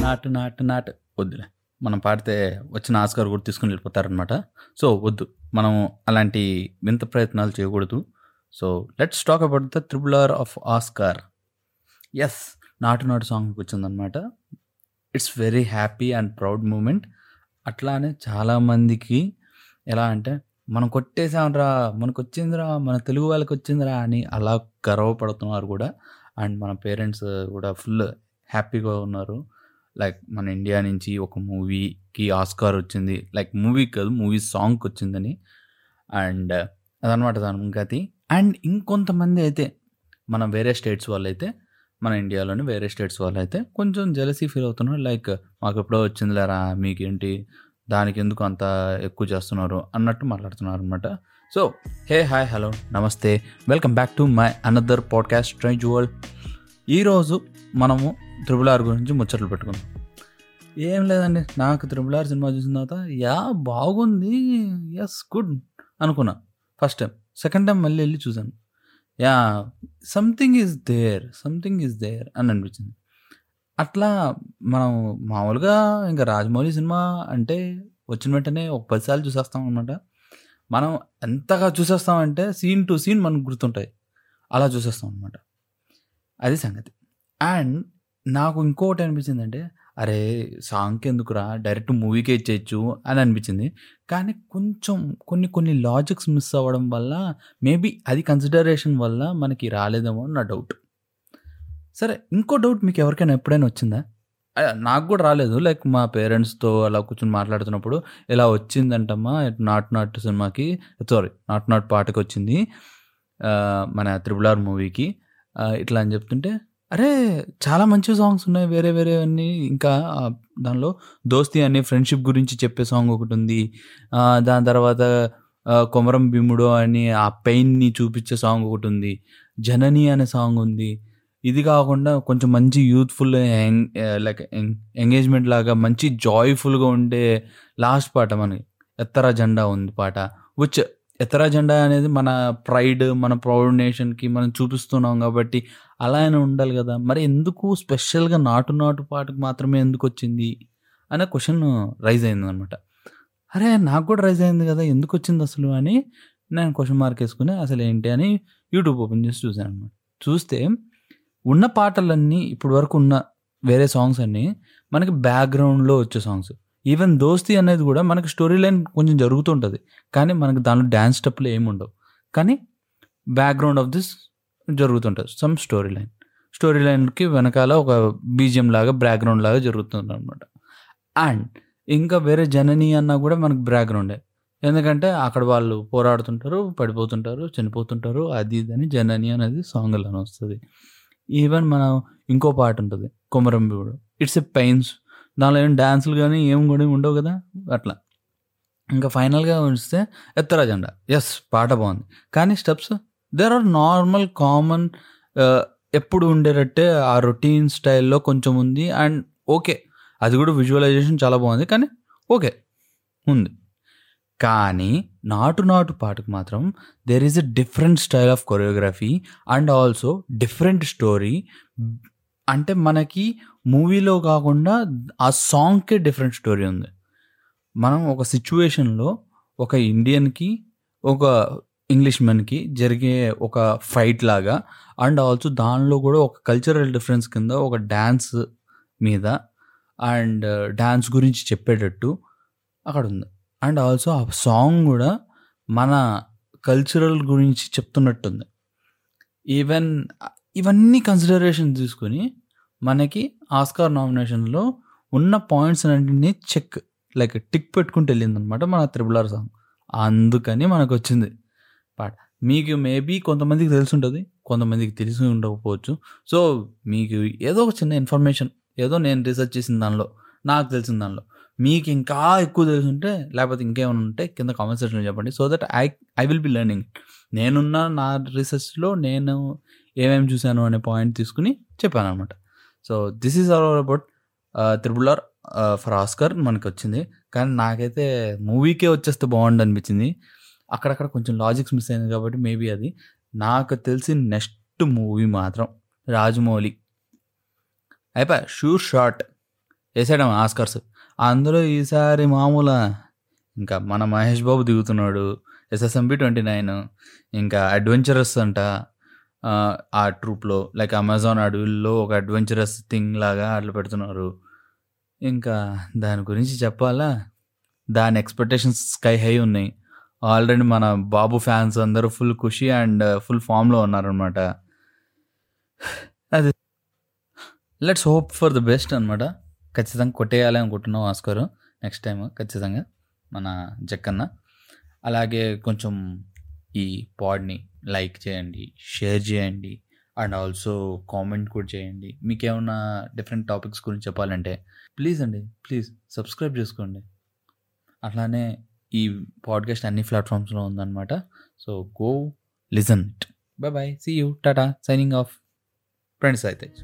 నాటు నాటు నాటు. వద్దులే. మనం పాడితే వచ్చిన ఆస్కార్ కూడా తీసుకుని వెళ్ళిపోతారనమాట సో వద్దు. మనం అలాంటి వింత ప్రయత్నాలు చేయకూడదు. So let's talk about the triple R of Oscars Naatu Naatu song వచ్చిందనమాట it's very happy and proud moment అట్లానే చాలామందికి ఎలా అంటే మనం కొట్టేసాంరా మనకు వచ్చిందిరా మన తెలుగు వాళ్ళకి వచ్చిందిరా అని అలా గర్వపడుతున్నారు కూడా. అండ్ మన పేరెంట్స్ కూడా ఫుల్ హ్యాపీగా ఉన్నారు. లైక్ మన ఇండియా నుంచి ఒక మూవీకి ఆస్కార్ వచ్చింది. లైక్ మూవీ కాదు మూవీ సాంగ్కి వచ్చిందని. అండ్ అదనమాట దాని సంగతి అండ్ ఇంకొంతమంది అయితే మన వేరే స్టేట్స్ వాళ్ళు అయితే మన ఇండియాలోని వేరే స్టేట్స్ వాళ్ళు అయితే కొంచెం జెలసీ ఫీల్ అవుతున్నారు. లైక్ మాకు ఎప్పుడో వచ్చిందిలేరా మీకేంటి దానికి ఎందుకు అంత ఎక్కువ చేస్తున్నారు అన్నట్టు మాట్లాడుతున్నారు అనమాట సో హే హాయ్ హలో నమస్తే. Welcome back to my another podcast tri jewel ఈరోజు మనము త్రిబుల్ ఆర్ గురించి ముచ్చట్లు పెట్టుకుందాం. ఏం లేదండి నాకు త్రిబుల్ ఆర్ సినిమా చూసిన తర్వాత యా బాగుంది ఎస్ గుడ్ అనుకున్నా. ఫస్ట్ టైం సెకండ్ టైం మళ్ళీ వెళ్ళి చూశాను. Yeah something is there something is there అని అనిపించింది. అట్లా మనం మామూలుగా ఇంకా రాజమౌళి సినిమా అంటే వచ్చిన వెంటనే ఒక పదిసార్లు చూసేస్తాం అనమాట మనం ఎంతగా చూసేస్తామంటే సీన్ టు సీన్ మనకు గుర్తుంటాయి. అలా చూసేస్తాం అనమాట అది సంగతి. అండ్ నాకు ఇంకోటి అనిపించింది అంటే అరే సాంగ్కి ఎందుకురా? డైరెక్ట్ మూవీకే ఇచ్చేయచ్చు అని అనిపించింది. కానీ కొంచెం కొన్ని కొన్ని లాజిక్స్ మిస్ అవ్వడం వల్ల మేబీ అది కన్సిడరేషన్ వల్ల మనకి రాలేదేమో అని నా డౌట్. సరే ఇంకో డౌట్ మీకు ఎవరికైనా ఎప్పుడైనా వచ్చిందా? నాకు కూడా రాలేదు. లైక్ మా పేరెంట్స్తో అలా కూర్చొని మాట్లాడుతున్నప్పుడు ఇలా వచ్చిందంటమ్మా నాట్ నాట్ సినిమాకి సారీ నాట్ నాట్ పాటకి వచ్చింది మన త్రిబుల్ ఆర్ మూవీకి ఇట్లా అని చెప్తుంటే అరే చాలా మంచి సాంగ్స్ ఉన్నాయి వేరే వేరే అన్నీ ఇంకా దానిలో దోస్తి అనే ఫ్రెండ్షిప్ గురించి చెప్పే సాంగ్ ఒకటి ఉంది దాని తర్వాత కొమరం భీముడు అని ఆ పెయిన్ని చూపించే సాంగ్ ఒకటి ఉంది జనని అనే సాంగ్ ఉంది ఇది కాకుండా కొంచెం మంచి యూత్ఫుల్ లైక్ ఎంగేజ్మెంట్ లాగా మంచి జాయ్ఫుల్గా ఉండే లాస్ట్ పాట మనకి ఎత్తరా జెండా ఉంది పాట విచ్ ఎత్తరా జెండా అనేది మన ప్రైడ్ మన ప్రౌడ్ నేషన్కి మనం చూపిస్తున్నాం కాబట్టి అలా అయినా ఉండాలి కదా. మరి ఎందుకు స్పెషల్గా నాటు నాటు పాటకు మాత్రమే ఎందుకు వచ్చింది అనే క్వశ్చన్ రైజ్ అయింది అనమాట అరే నాకు కూడా రైజ్ అయింది కదా ఎందుకు వచ్చింది అసలు అని నేను క్వశ్చన్ మార్క్ వేసుకుని అసలు ఏంటి అని యూట్యూబ్ ఓపెన్ చేసి చూశాను అనమాట చూస్తే ఉన్న పాటలన్నీ ఇప్పుడు వరకు ఉన్న వేరే సాంగ్స్ అన్నీ మనకి బ్యాక్గ్రౌండ్లో వచ్చే సాంగ్స్ ఈవెన్ దోస్తి అనేది కూడా మనకి స్టోరీ లైన్ కొంచెం జరుగుతుంటుంది. కానీ మనకి దానిలో డ్యాన్స్ స్టెప్లు ఏమి ఉండవు. కానీ బ్యాక్గ్రౌండ్ ఆఫ్ దిస్ జరుగుతుంటుంది. సమ్ స్టోరీ లైన్ స్టోరీ లైన్కి వెనకాల ఒక బీజియం లాగా బ్యాక్గ్రౌండ్ లాగా జరుగుతుంది అనమాట అండ్ ఇంకా వేరే జనని అన్నా కూడా మనకు బ్యాక్గ్రౌండే ఎందుకంటే అక్కడ వాళ్ళు పోరాడుతుంటారు పడిపోతుంటారు చనిపోతుంటారు అది ఇది అని జనని అనేది సాంగ్లోనే వస్తుంది. ఈవెన్ మనం ఇంకో పాట ఉంటుంది కొమరం ఇట్స్ ఎ పెయిన్స్ దానిలో ఏం డ్యాన్సులు కానీ ఏం కూడా ఉండవు కదా అట్లా. ఇంకా ఫైనల్గా ఉంచితే ఎత్తరా జెండా. ఎస్ పాట బాగుంది. కానీ steps there are normal common ఎప్పుడు ఉండేటట్టే ఆ రొటీన్ స్టైల్లో కొంచెం ఉంది. అండ్ ఓకే అది కూడా విజువలైజేషన్ చాలా బాగుంది. కానీ ఓకే ఉంది. కానీ నాటు నాటు పాటకు మాత్రం there is a different style of choreography and also different story అంటే మనకి మూవీలో కాకుండా ఆ సాంగ్కే డిఫరెంట్ స్టోరీ ఉంది. మనం ఒక సిచ్యువేషన్లో ఒక ఇండియన్కి ఒక ఇంగ్లీష్ మెన్కి జరిగే ఒక ఫైట్ లాగా అండ్ ఆల్సో దానిలో కూడా ఒక కల్చరల్ డిఫరెన్స్ కింద ఒక డ్యాన్స్ మీద అండ్ డ్యాన్స్ uh, గురించి చెప్పేటట్టు అక్కడ ఉంది. అండ్ ఆల్సో ఆ సాంగ్ కూడా మన కల్చరల్ గురించి చెప్తున్నట్టుంది. ఈవెన్ ఇవన్నీ కన్సిడరేషన్ తీసుకొని మనకి ఆస్కార్ నామినేషన్లో ఉన్న పాయింట్స్ అన్నింటినీ చెక్ లైక్ టిక్ పెట్టుకుంటూ వెళ్ళింది అనమాట మన త్రిబుల్ ఆర్ సాంగ్ అందుకని మనకు వచ్చింది పాట మీకు మేబీ కొంతమందికి తెలిసి ఉంటుంది కొంతమందికి తెలిసి ఉండకపోవచ్చు. సో మీకు ఏదో ఒక చిన్న ఇన్ఫర్మేషన్ ఏదో నేను రీసెర్చ్ చేసిన దానిలో నాకు తెలిసిన దానిలో. మీకు ఇంకా ఎక్కువ తెలిసి ఉంటే లేకపోతే ఇంకేమైనా ఉంటే కింద కామెంట్ సెక్షన్లో చెప్పండి. So that I I will be learning నేనున్న నా రీసెర్చ్లో నేను ఏమేమి చూశాను అనే పాయింట్ తీసుకుని చెప్పాను అనమాట so this is all about triple R for Oscar మనకి వచ్చింది కానీ నాకైతే మూవీకే వచ్చేస్తే బాగుండు అనిపించింది అక్కడక్కడ కొంచెం లాజిక్స్ మిస్ అయింది కాబట్టి మేబీ అది. నాకు తెలిసి నెక్స్ట్ మూవీ మాత్రం రాజమౌళి. అయిపోయా? షూర్ షార్ట్ వేసాడమ్మా ఆస్కర్స్. అందులో ఈసారి మామూలు ఇంకా మన మహేష్ బాబు దిగుతున్నాడు ఎస్ఎస్ఎంబి ట్వంటీ నైన్ ఇంకా అడ్వెంచరస్ అంట ఆ, ట్రూప్లో లైక్ అమెజాన్ అడవుల్లో ఒక అడ్వెంచరస్ థింగ్ లాగా అట్లా పెడుతున్నారు. ఇంకా దాని గురించి చెప్పాలా? దాని ఎక్స్పెక్టేషన్స్ స్కై హై ఉన్నాయి. ఆల్రెడీ మన బాబు ఫ్యాన్స్ అందరూ ఫుల్ ఖుషి అండ్ ఫుల్ ఫామ్లో ఉన్నారనమాట అది let's hope for the best అనమాట ఖచ్చితంగా కొట్టేయాలి అనుకుంటున్నాం ఆస్కర్. నెక్స్ట్ టైం ఖచ్చితంగా మన జక్కన్న. అలాగే కొంచెం ఈ పాడ్ని లైక్ చేయండి షేర్ చేయండి అండ్ ఆల్సో కామెంట్ కూడా చేయండి. మీకు డిఫరెంట్ టాపిక్స్ గురించి చెప్పాలంటే ప్లీజ్ అండి ప్లీజ్ సబ్స్క్రైబ్ చేసుకోండి. అట్లానే ఈ పాడ్కాస్ట్ అన్ని ప్లాట్ఫామ్స్లో ఉందన్నమాట. So go listen it. Bye bye see you tata signing off friends అయితే